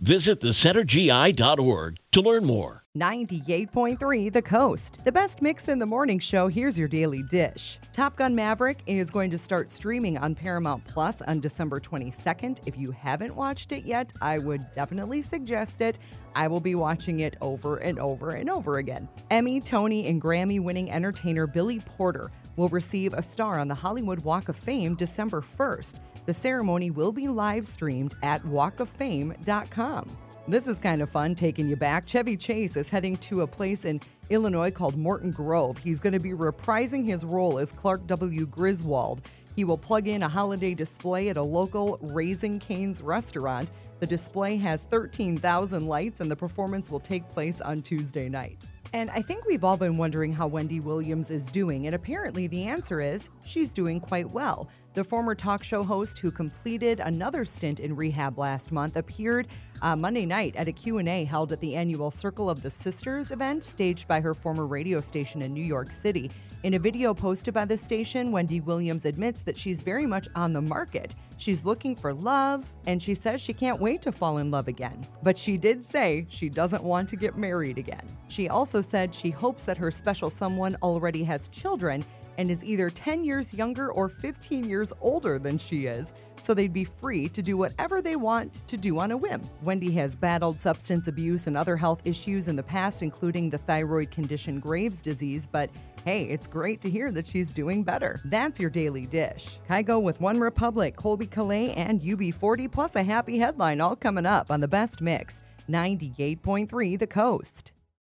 Visit thecentergi.org to learn more. 98.3 The Coast. The best mix in the morning show. Here's your daily dish. Top Gun Maverick is going to start streaming on Paramount Plus on December 22nd. If you haven't watched it yet, I would definitely suggest it. I will be watching it over and over and over again. Emmy, Tony, and Grammy winning entertainer Billy Porter will receive a star on the Hollywood Walk of Fame December 1st. The ceremony will be live streamed at walkoffame.com. This is kind of fun, taking you back. Chevy Chase is heading to a place in Illinois called Morton Grove. He's going to be reprising his role as Clark W. Griswold. He will plug in a holiday display at a local Raising Cane's restaurant. The display has 13,000 lights, and the performance will take place on Tuesday night. And I think we've all been wondering how Wendy Williams is doing, and apparently the answer is she's doing quite well. The former talk show host who completed another stint in rehab last month appeared uh, Monday night at a Q&A held at the annual Circle of the Sisters event staged by her former radio station in New York City. In a video posted by the station, Wendy Williams admits that she's very much on the market. She's looking for love, and she says she can't wait to fall in love again. But she did say she doesn't want to get married again. She also said she hopes that her special someone already has children and is either 10 years younger or 15 years older than she is, so they'd be free to do whatever they want to do on a whim. Wendy has battled substance abuse and other health issues in the past, including the thyroid condition Graves' disease, but hey, it's great to hear that she's doing better. That's your daily dish. Kygo with One Republic, Colbie Caillat, and UB40, plus a happy headline all coming up on the best mix 98.3 The Coast.